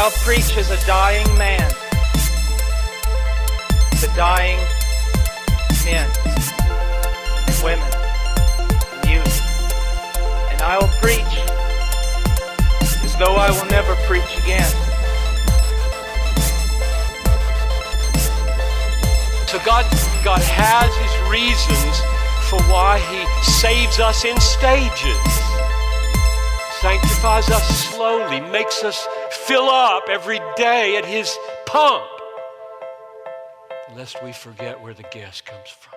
I'll preach as a dying man to dying men, women, and youth. And I will preach as though I will never preach again. So God, God has His reasons for why He saves us in stages, sanctifies us slowly, makes us fill up every day at His pump, lest we forget where the gas comes from.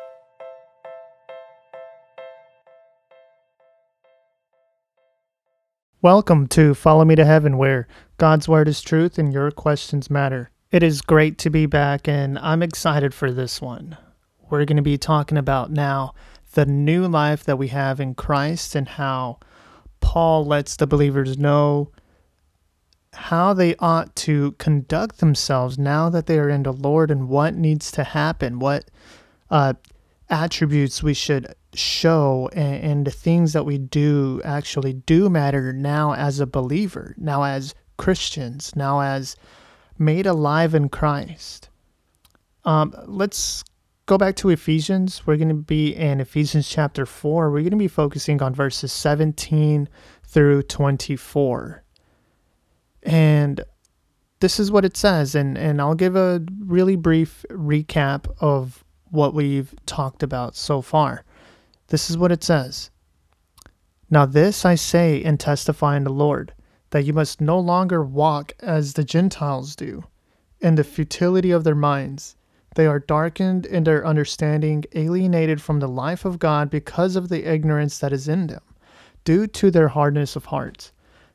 Welcome to Follow Me to Heaven, where God's Word is truth and your questions matter. It is great to be back, and I'm excited for this one. We're going to be talking about now the new life that we have in Christ and how Paul lets the believers know how they ought to conduct themselves now that they are in the Lord and what needs to happen, what uh, attributes we should show, and, and the things that we do actually do matter now as a believer, now as Christians, now as made alive in Christ. Um, let's go back to Ephesians. We're going to be in Ephesians chapter 4. We're going to be focusing on verses 17 through 24. And this is what it says. And, and I'll give a really brief recap of what we've talked about so far. This is what it says. Now, this I say and testify in the Lord that you must no longer walk as the Gentiles do, in the futility of their minds. They are darkened in their understanding, alienated from the life of God because of the ignorance that is in them, due to their hardness of heart.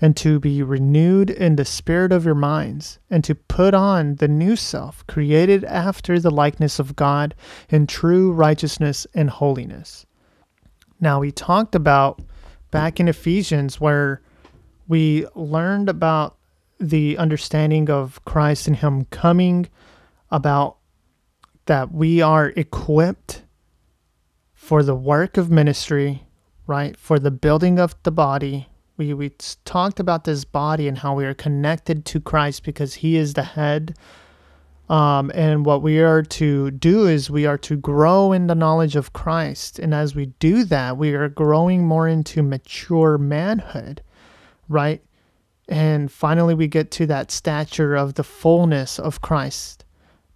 and to be renewed in the spirit of your minds, and to put on the new self, created after the likeness of God in true righteousness and holiness. Now, we talked about back in Ephesians where we learned about the understanding of Christ and Him coming, about that we are equipped for the work of ministry, right? For the building of the body. We, we talked about this body and how we are connected to Christ because He is the head. Um, and what we are to do is we are to grow in the knowledge of Christ. And as we do that, we are growing more into mature manhood, right? And finally, we get to that stature of the fullness of Christ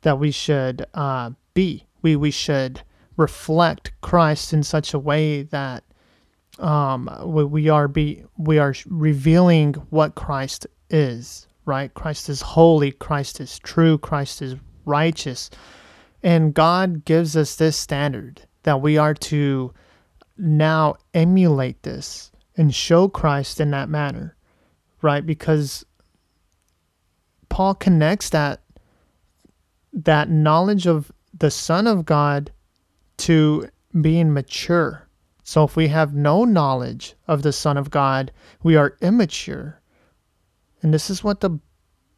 that we should uh, be. We, we should reflect Christ in such a way that um, we, we are be we are revealing what Christ is. Right? Christ is holy. Christ is true. Christ is righteous, and God gives us this standard that we are to now emulate this and show Christ in that manner right? Because Paul connects that that knowledge of the Son of God to being mature. So if we have no knowledge of the Son of God, we are immature. And this is what the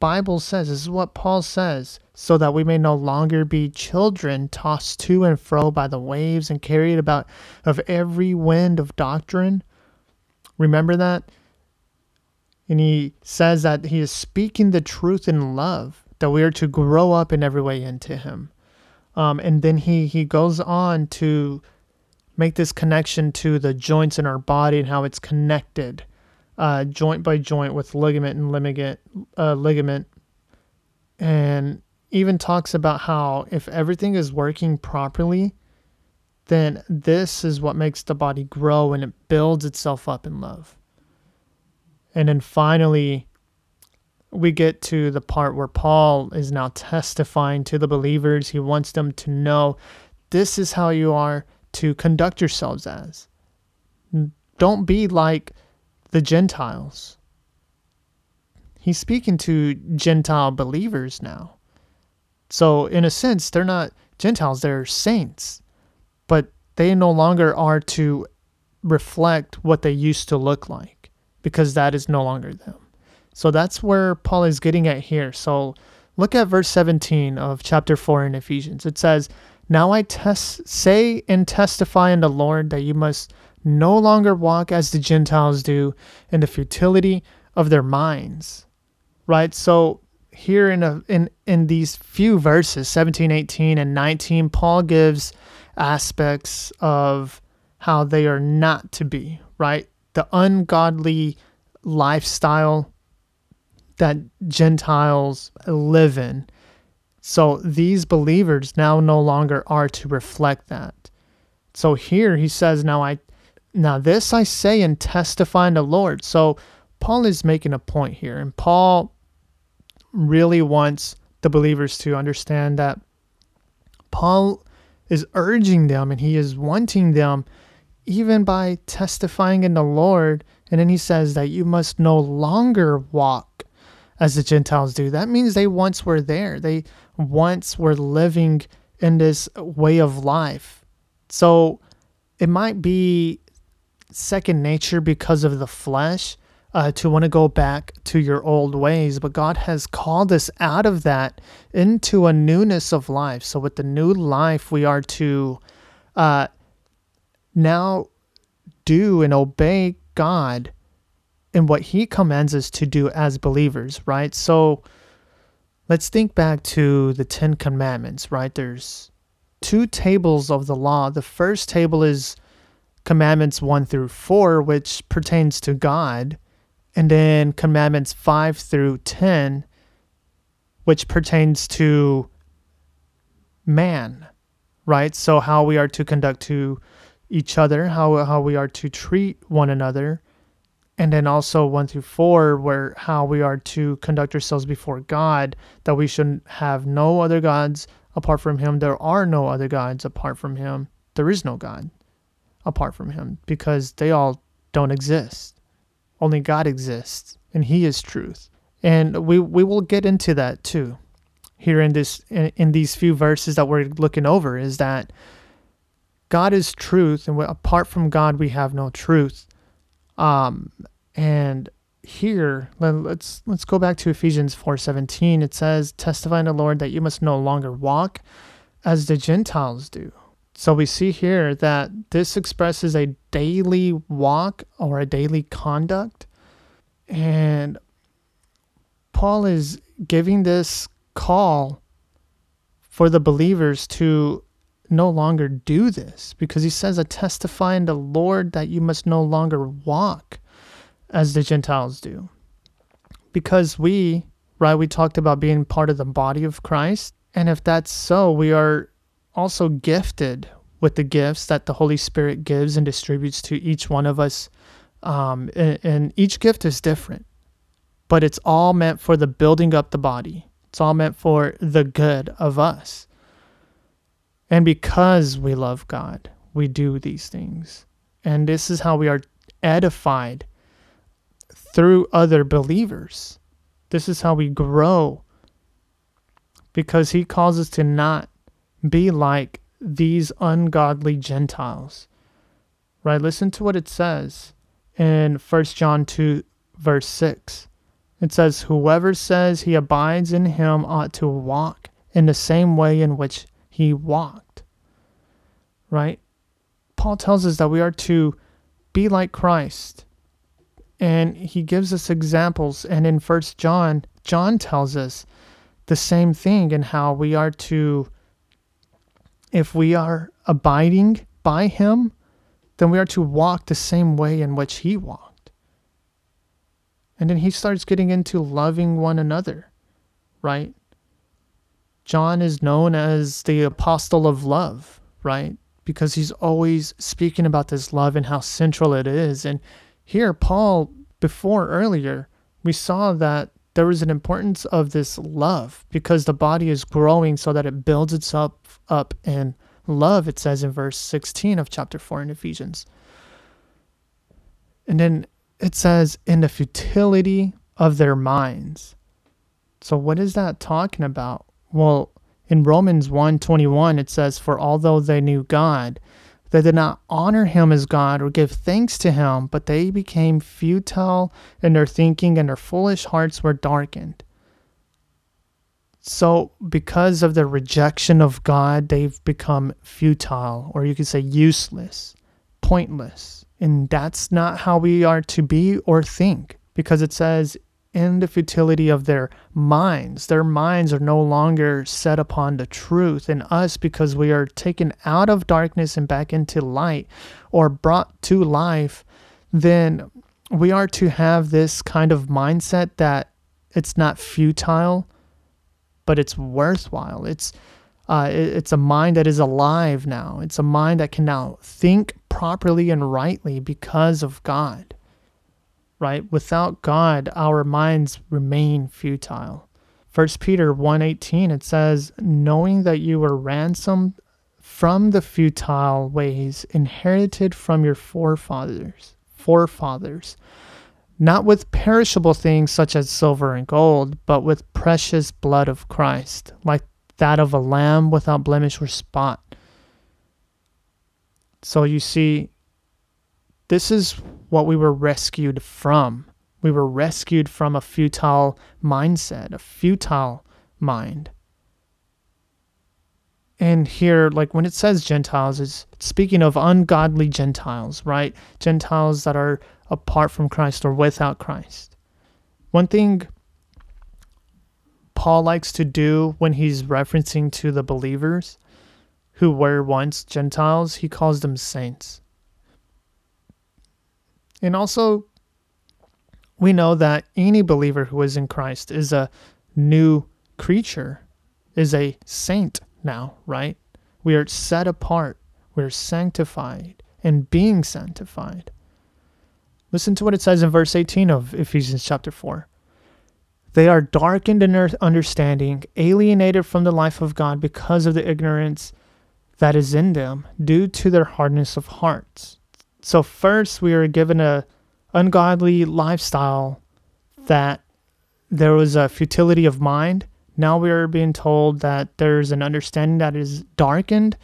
Bible says. This is what Paul says, so that we may no longer be children tossed to and fro by the waves and carried about of every wind of doctrine. Remember that? And he says that he is speaking the truth in love, that we are to grow up in every way into him. Um, and then he, he goes on to make this connection to the joints in our body and how it's connected uh, joint by joint with ligament and ligament, uh, ligament. And even talks about how if everything is working properly, then this is what makes the body grow and it builds itself up in love. And then finally, we get to the part where Paul is now testifying to the believers. He wants them to know this is how you are to conduct yourselves as. Don't be like the Gentiles. He's speaking to Gentile believers now. So, in a sense, they're not Gentiles, they're saints, but they no longer are to reflect what they used to look like because that is no longer them. So, that's where Paul is getting at here. So, look at verse 17 of chapter 4 in Ephesians. It says, Now I test, say and testify in the Lord that you must no longer walk as the Gentiles do in the futility of their minds. Right? So, here in a, in in these few verses 17 18 and 19 paul gives aspects of how they are not to be right the ungodly lifestyle that gentiles live in so these believers now no longer are to reflect that so here he says now i now this i say and testify in the lord so paul is making a point here and paul really wants the believers to understand that Paul is urging them and he is wanting them even by testifying in the Lord. And then he says that you must no longer walk as the Gentiles do. That means they once were there, they once were living in this way of life. So it might be second nature because of the flesh, uh, to want to go back to your old ways, but God has called us out of that into a newness of life. So, with the new life, we are to uh, now do and obey God in what He commands us to do as believers, right? So, let's think back to the Ten Commandments, right? There's two tables of the law. The first table is commandments 1 through 4, which pertains to God and then commandments 5 through 10 which pertains to man right so how we are to conduct to each other how how we are to treat one another and then also 1 through 4 where how we are to conduct ourselves before God that we should have no other gods apart from him there are no other gods apart from him there is no god apart from him because they all don't exist only God exists, and He is truth. And we, we will get into that too here in this in, in these few verses that we're looking over is that God is truth, and apart from God, we have no truth. Um, and here, let, let's let's go back to Ephesians four seventeen. It says, "Testifying the Lord that you must no longer walk as the Gentiles do." So we see here that this expresses a daily walk or a daily conduct. And Paul is giving this call for the believers to no longer do this because he says, I testify in the Lord that you must no longer walk as the Gentiles do. Because we, right, we talked about being part of the body of Christ. And if that's so, we are also gifted with the gifts that the Holy Spirit gives and distributes to each one of us. Um, and, and each gift is different, but it's all meant for the building up the body. It's all meant for the good of us. And because we love God, we do these things. And this is how we are edified through other believers. This is how we grow because He calls us to not be like these ungodly Gentiles. Right? Listen to what it says in 1 John 2, verse 6. It says, Whoever says he abides in him ought to walk in the same way in which he walked. Right? Paul tells us that we are to be like Christ. And he gives us examples. And in First John, John tells us the same thing and how we are to if we are abiding by him, then we are to walk the same way in which he walked. And then he starts getting into loving one another, right? John is known as the apostle of love, right? Because he's always speaking about this love and how central it is. And here, Paul, before earlier, we saw that there is an importance of this love because the body is growing so that it builds itself up in love, it says in verse 16 of chapter 4 in Ephesians. And then it says, in the futility of their minds. So, what is that talking about? Well, In Romans 1:21 it says for although they knew God they did not honor him as God or give thanks to him but they became futile in their thinking and their foolish hearts were darkened. So, because of the rejection of God, they've become futile, or you could say useless, pointless. And that's not how we are to be or think, because it says, in the futility of their minds, their minds are no longer set upon the truth. In us, because we are taken out of darkness and back into light, or brought to life, then we are to have this kind of mindset that it's not futile but it's worthwhile. It's uh, it's a mind that is alive now. It's a mind that can now think properly and rightly because of God. Right? Without God, our minds remain futile. First Peter 1:18 it says, "Knowing that you were ransomed from the futile ways inherited from your forefathers, forefathers, not with perishable things such as silver and gold, but with precious blood of Christ, like that of a lamb without blemish or spot. So you see, this is what we were rescued from. We were rescued from a futile mindset, a futile mind. And here, like when it says Gentiles, is speaking of ungodly Gentiles, right? Gentiles that are apart from Christ or without Christ. One thing Paul likes to do when he's referencing to the believers who were once Gentiles, he calls them saints. And also, we know that any believer who is in Christ is a new creature, is a saint now, right? We are set apart, we're sanctified and being sanctified. Listen to what it says in verse 18 of Ephesians chapter 4. They are darkened in their understanding, alienated from the life of God because of the ignorance that is in them due to their hardness of hearts. So first we are given a ungodly lifestyle that there was a futility of mind. Now we are being told that there's an understanding that is darkened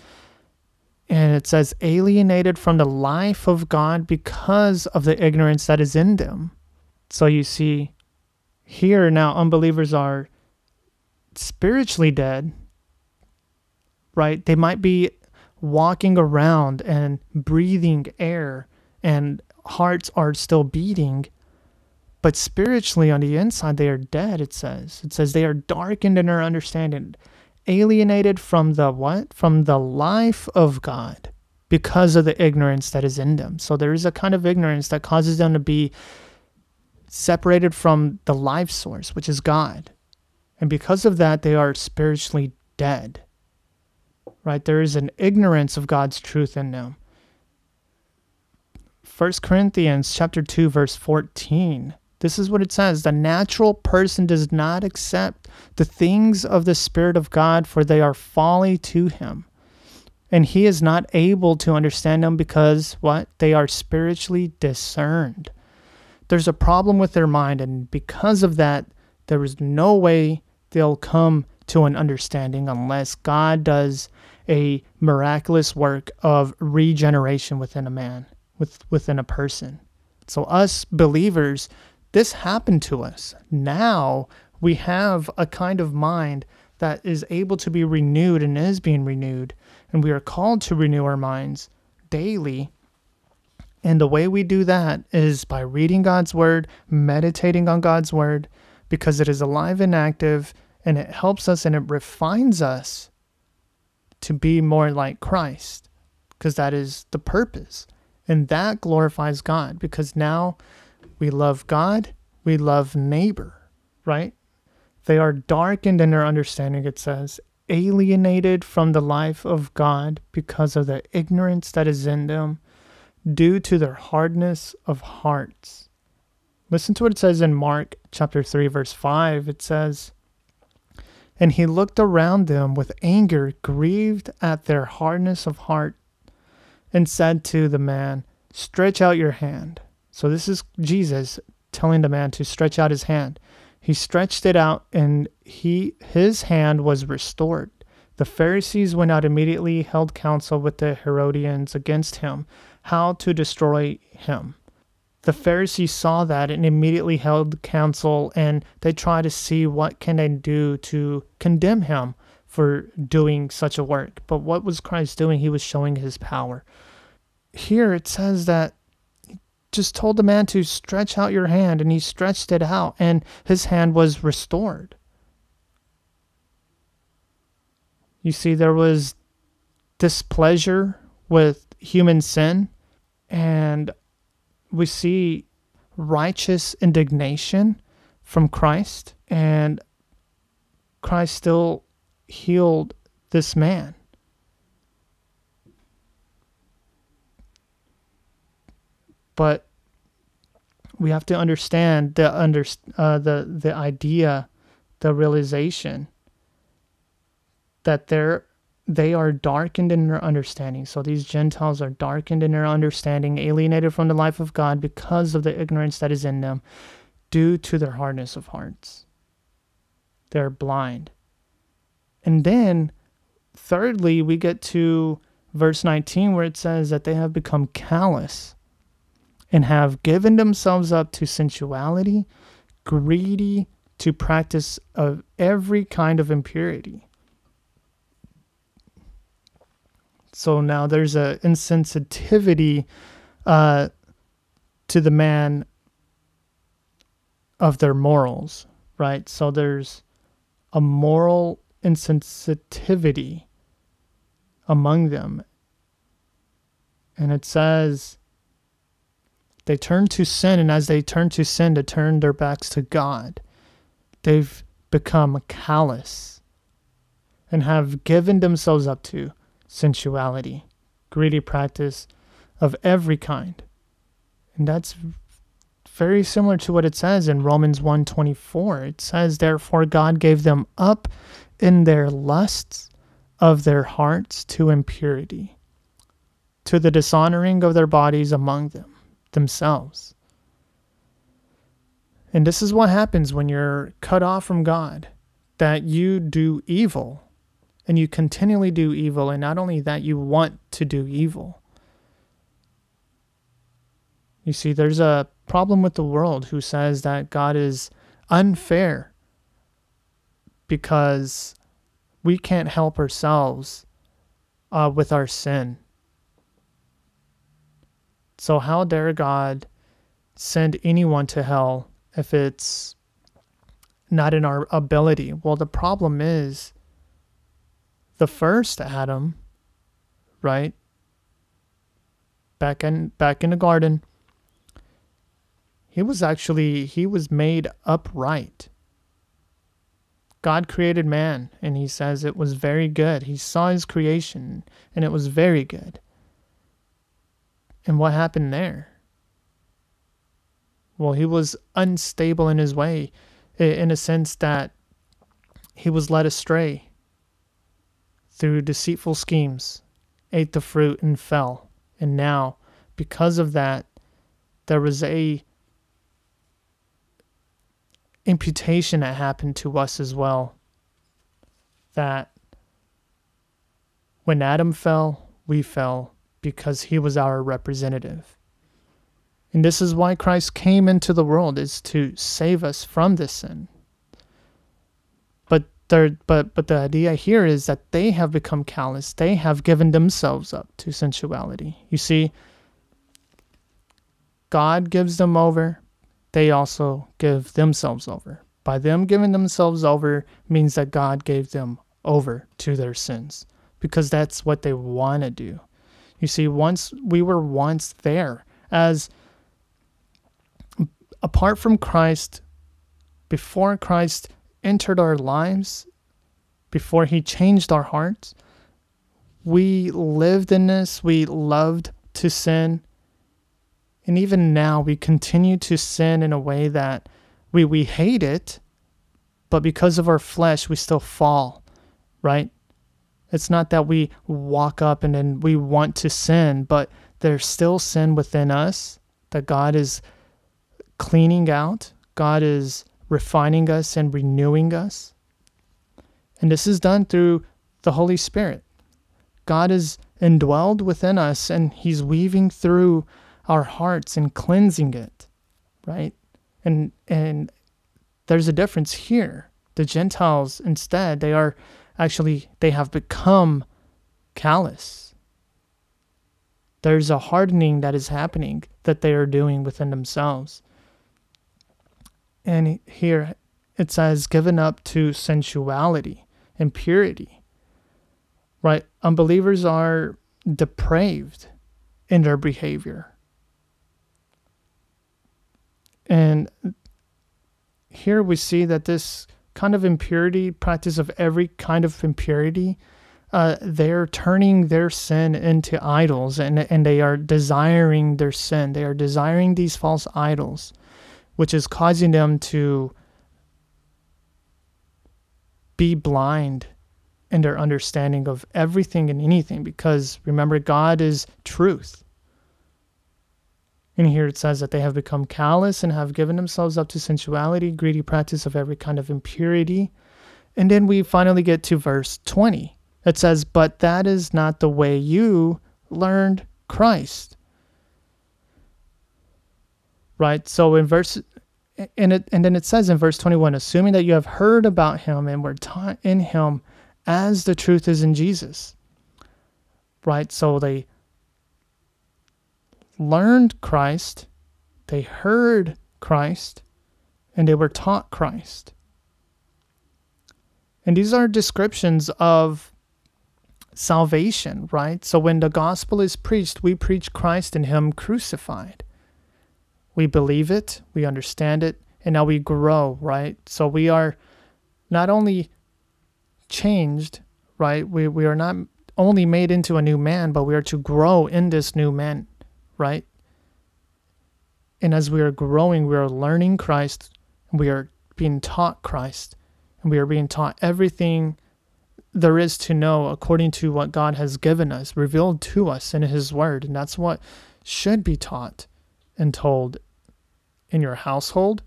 and it says, alienated from the life of God because of the ignorance that is in them. So you see, here now unbelievers are spiritually dead, right? They might be walking around and breathing air, and hearts are still beating. But spiritually, on the inside, they are dead, it says. It says they are darkened in their understanding alienated from the what? From the life of God because of the ignorance that is in them. So there is a kind of ignorance that causes them to be separated from the life source, which is God. And because of that, they are spiritually dead. Right? There is an ignorance of God's truth in them. 1 Corinthians chapter 2 verse 14 this is what it says The natural person does not accept the things of the Spirit of God, for they are folly to him. And he is not able to understand them because what? They are spiritually discerned. There's a problem with their mind, and because of that, there is no way they'll come to an understanding unless God does a miraculous work of regeneration within a man, with, within a person. So, us believers, this happened to us. Now we have a kind of mind that is able to be renewed and is being renewed. And we are called to renew our minds daily. And the way we do that is by reading God's word, meditating on God's word, because it is alive and active and it helps us and it refines us to be more like Christ, because that is the purpose. And that glorifies God because now we love God, we love neighbor, right? They are darkened in their understanding, it says, alienated from the life of God because of the ignorance that is in them due to their hardness of hearts. Listen to what it says in Mark chapter 3 verse 5. It says, "And he looked around them with anger, grieved at their hardness of heart, and said to the man, Stretch out your hand." So this is Jesus telling the man to stretch out his hand. He stretched it out and he his hand was restored The Pharisees went out immediately, held counsel with the Herodians against him, how to destroy him. The Pharisees saw that and immediately held counsel and they tried to see what can they do to condemn him for doing such a work. But what was Christ doing? He was showing his power. Here it says that he just told the man to stretch out your hand and he stretched it out and his hand was restored. You see, there was displeasure with human sin, and we see righteous indignation from Christ, and Christ still healed this man. But we have to understand the under uh, the the idea, the realization that they're they are darkened in their understanding. So these Gentiles are darkened in their understanding, alienated from the life of God because of the ignorance that is in them, due to their hardness of hearts. They're blind. And then, thirdly, we get to verse 19 where it says that they have become callous and have given themselves up to sensuality, greedy to practice of every kind of impurity. So now there's a insensitivity uh, to the man of their morals, right? So there's a moral insensitivity among them. And it says they turn to sin, and as they turn to sin, to turn their backs to God, they've become callous and have given themselves up to sensuality, greedy practice of every kind. And that's very similar to what it says in Romans 1:24. It says therefore God gave them up in their lusts of their hearts to impurity, to the dishonoring of their bodies among them themselves. And this is what happens when you're cut off from God, that you do evil and you continually do evil, and not only that, you want to do evil. You see, there's a problem with the world who says that God is unfair because we can't help ourselves uh, with our sin. So, how dare God send anyone to hell if it's not in our ability? Well, the problem is the first Adam, right? Back in back in the garden, he was actually he was made upright. God created man and he says it was very good. He saw his creation and it was very good. And what happened there? Well, he was unstable in his way in a sense that he was led astray through deceitful schemes, ate the fruit and fell. And now, because of that, there was a imputation that happened to us as well. That when Adam fell, we fell because he was our representative. And this is why Christ came into the world is to save us from this sin but but the idea here is that they have become callous. They have given themselves up to sensuality. You see god gives them over they also give themselves over. By them giving themselves over means that god gave them over to their sins because that's what they want to do. You see once we were once there as apart from christ before christ entered our lives, before He changed our hearts, we lived in this, we loved to sin. And even now, we continue to sin in a way that we, we hate it, but because of our flesh, we still fall, right? It's not that we walk up and then we want to sin, but there's still sin within us that God is cleaning out. God is refining us and renewing us. And this is done through the Holy Spirit. God is indwelled within us and He's weaving through our hearts and cleansing it, right? And and there's a difference here. The Gentiles instead, they are actually they have become callous. There's a hardening that is happening that they are doing within themselves. And here it says given up to sensuality and purity. Right? Unbelievers are depraved in their behavior. And here we see that this kind of impurity, practice of every kind of impurity, uh, they're turning their sin into idols and, and they are desiring their sin. They are desiring these false idols, which is causing them to be blind in their understanding of everything and anything because remember, God is truth. And here it says that they have become callous and have given themselves up to sensuality, greedy practice of every kind of impurity. And then we finally get to verse 20. It says, But that is not the way you learned Christ. Right? So in verse and it and then it says in verse 21, assuming that you have heard about him and were taught in him as the truth is in Jesus. Right? So they learned Christ, they heard Christ, and they were taught Christ. And these are descriptions of salvation, right? So when the gospel is preached, we preach Christ and Him crucified. We believe it, we understand it, and now we grow, right? So we are not only changed, right? We, we are not only made into a new man, but we are to grow in this new man right? And as we are growing, we are learning Christ, we are being taught Christ, and we are being taught everything there is to know according to what God has given us, revealed to us in His Word. And that's what should be taught and told in your household,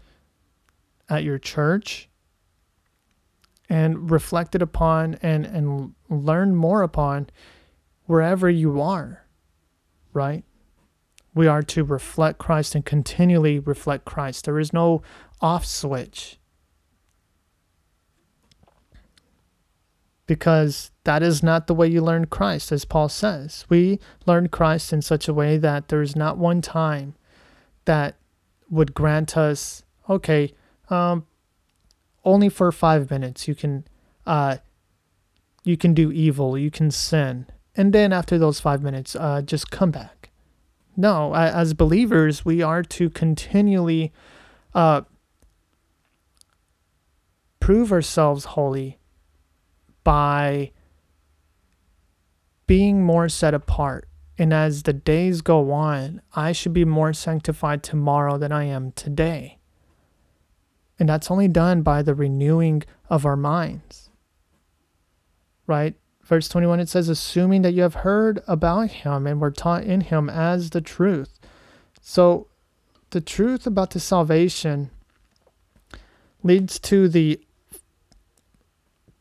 at your church, and reflected upon and, and learned more upon wherever you are, right? We are to reflect Christ and continually reflect Christ. There is no off switch. Because that is not the way you learn Christ, as Paul says. We learn Christ in such a way that there is not one time that would grant us, okay, um, only for five minutes you can, uh, you can do evil, you can sin, and then after those five minutes, uh, just come back no, as believers, we are to continually uh, prove ourselves holy by being more set apart. And as the days go on, I should be more sanctified tomorrow than I am today. And that's only done by the renewing of our minds. Right? Verse 21, it says, assuming that you have heard about him and were taught in him as the truth. So, the truth about the salvation leads to the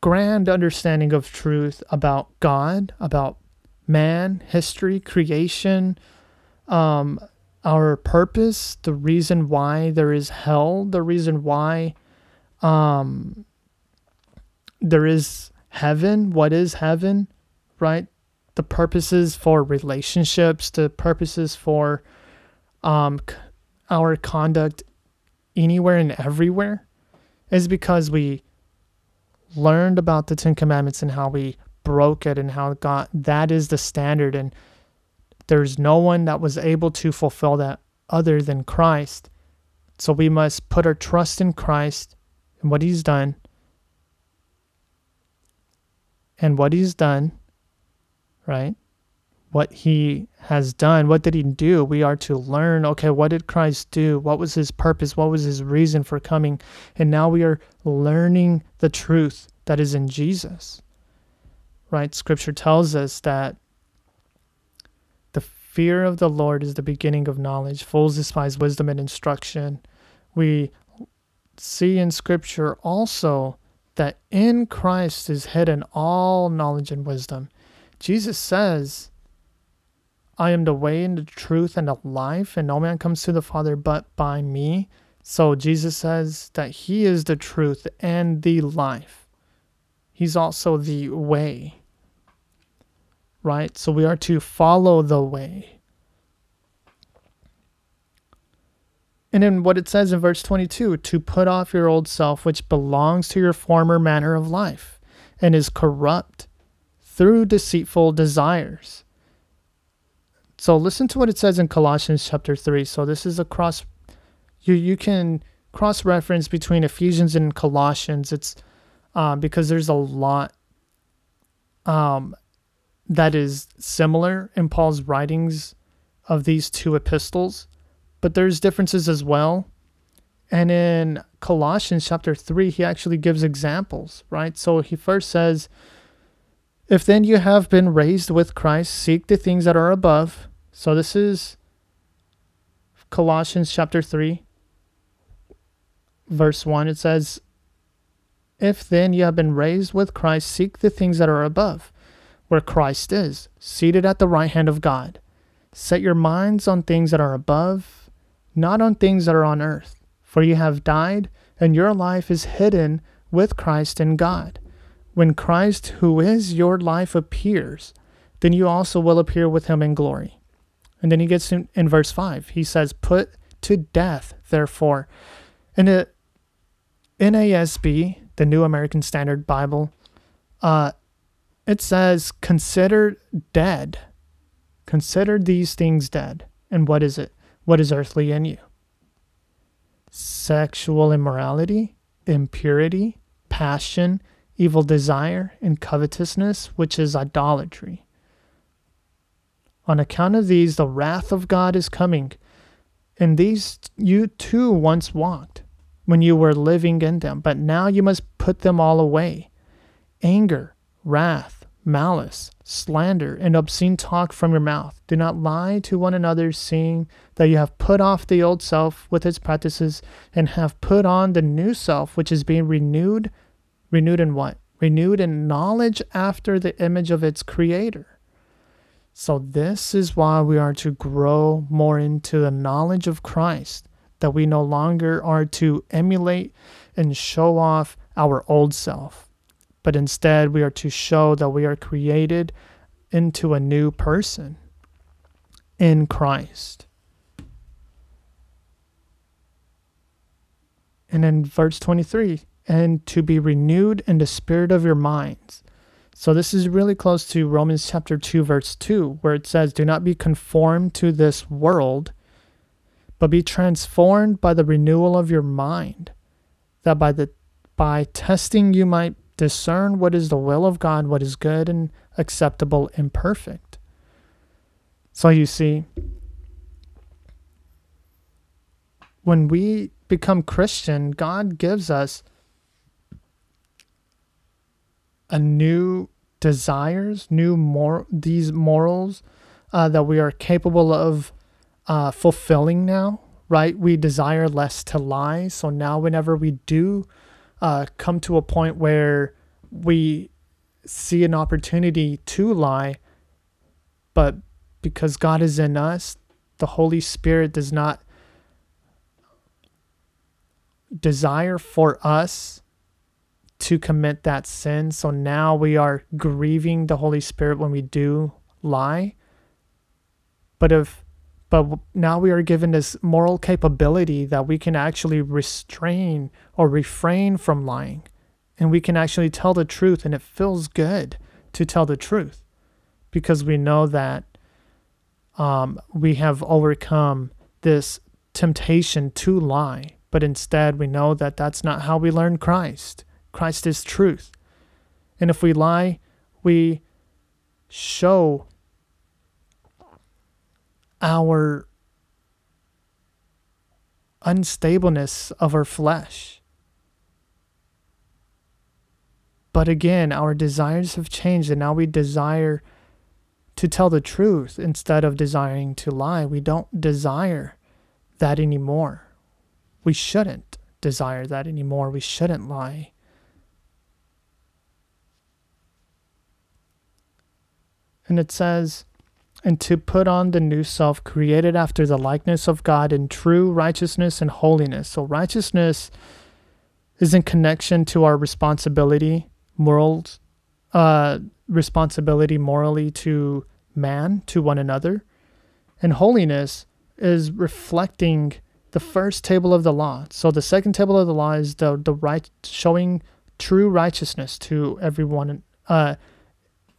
grand understanding of truth about God, about man, history, creation, um, our purpose, the reason why there is hell, the reason why um, there is heaven, what is heaven, right? The purposes for relationships, the purposes for um, our conduct anywhere and everywhere is because we learned about the Ten Commandments and how we broke it and how God that is the standard and there's no one that was able to fulfill that other than Christ. So we must put our trust in Christ and what he's done and what he's done, right? What he has done, what did he do? We are to learn, okay, what did Christ do? What was his purpose? What was his reason for coming? And now we are learning the truth that is in Jesus, right? Scripture tells us that the fear of the Lord is the beginning of knowledge. Fools despise wisdom and instruction. We see in Scripture also that in Christ is hidden all knowledge and wisdom. Jesus says, I am the way and the truth and the life, and no man comes to the Father but by me. So Jesus says that He is the truth and the life. He's also the way. Right? So we are to follow the way. And then what it says in verse 22 to put off your old self, which belongs to your former manner of life and is corrupt through deceitful desires. So listen to what it says in Colossians chapter 3. So this is a cross you you can cross reference between Ephesians and Colossians. It's um, because there's a lot um, that is similar in Paul's writings of these two epistles but there's differences as well. And in Colossians chapter 3, he actually gives examples, right? So he first says, If then you have been raised with Christ, seek the things that are above. So this is Colossians chapter 3, verse 1. It says, If then you have been raised with Christ, seek the things that are above, where Christ is, seated at the right hand of God. Set your minds on things that are above not on things that are on earth. For you have died, and your life is hidden with Christ in God. When Christ, who is your life, appears, then you also will appear with him in glory. And then he gets in, in verse 5. He says, Put to death, therefore. In the NASB, the New American Standard Bible, uh, it says, Consider dead. Consider these things dead. And what is it? what is earthly in you sexual immorality, impurity, passion, evil desire, and covetousness, which is idolatry. On account of these, the wrath of God is coming. And these you too once walked when you were living in them, but now you must put them all away anger, wrath, malice, slander, and obscene talk from your mouth. Do not lie to one another, seeing that you have put off the old self with its practices and have put on the new self, which is being renewed. Renewed in what? Renewed in knowledge after the image of its creator. So, this is why we are to grow more into the knowledge of Christ, that we no longer are to emulate and show off our old self but instead we are to show that we are created into a new person in Christ. And in verse 23, and to be renewed in the spirit of your minds. So this is really close to Romans chapter 2 verse 2 where it says do not be conformed to this world but be transformed by the renewal of your mind that by the by testing you might discern what is the will of God, what is good and acceptable and perfect. So you see, when we become Christian, God gives us a new desires, new more these morals uh, that we are capable of uh, fulfilling now. Right? We desire less to lie. So now, whenever we do uh, come to a point where we see an opportunity to lie, but because God is in us, the Holy Spirit does not desire for us to commit that sin. So now we are grieving the Holy Spirit when we do lie. But if but now we are given this moral capability that we can actually restrain or refrain from lying. And we can actually tell the truth, and it feels good to tell the truth because we know that um, we have overcome this temptation to lie. But instead, we know that that's not how we learn Christ. Christ is truth. And if we lie, we show our unstableness of our flesh. But again, our desires have changed, and now we desire to tell the truth instead of desiring to lie. We don't desire that anymore. We shouldn't desire that anymore. We shouldn't lie. And it says, and to put on the new self created after the likeness of God in true righteousness and holiness. So, righteousness is in connection to our responsibility, moral uh, responsibility morally to man, to one another. And holiness is reflecting the first table of the law. So, the second table of the law is the, the right, showing true righteousness to everyone, uh,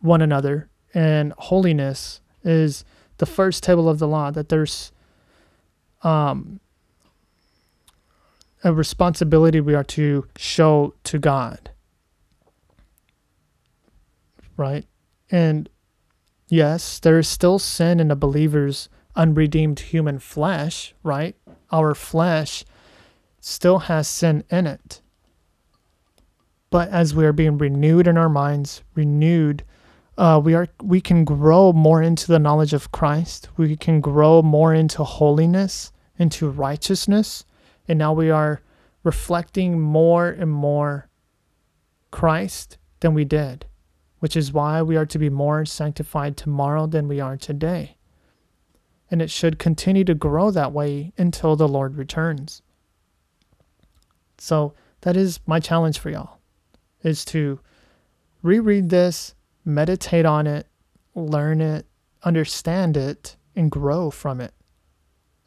one another. And holiness is the first table of the law that there's um, a responsibility we are to show to God. Right? And yes, there is still sin in a believer's unredeemed human flesh, right? Our flesh still has sin in it. But as we are being renewed in our minds, renewed uh, we are we can grow more into the knowledge of Christ. We can grow more into holiness, into righteousness, and now we are reflecting more and more Christ than we did, which is why we are to be more sanctified tomorrow than we are today. And it should continue to grow that way until the Lord returns. So that is my challenge for y'all is to reread this meditate on it, learn it, understand it, and grow from it.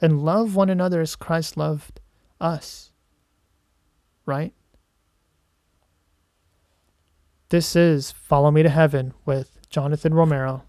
And love one another as Christ loved us. Right? This is Follow Me to Heaven with Jonathan Romero.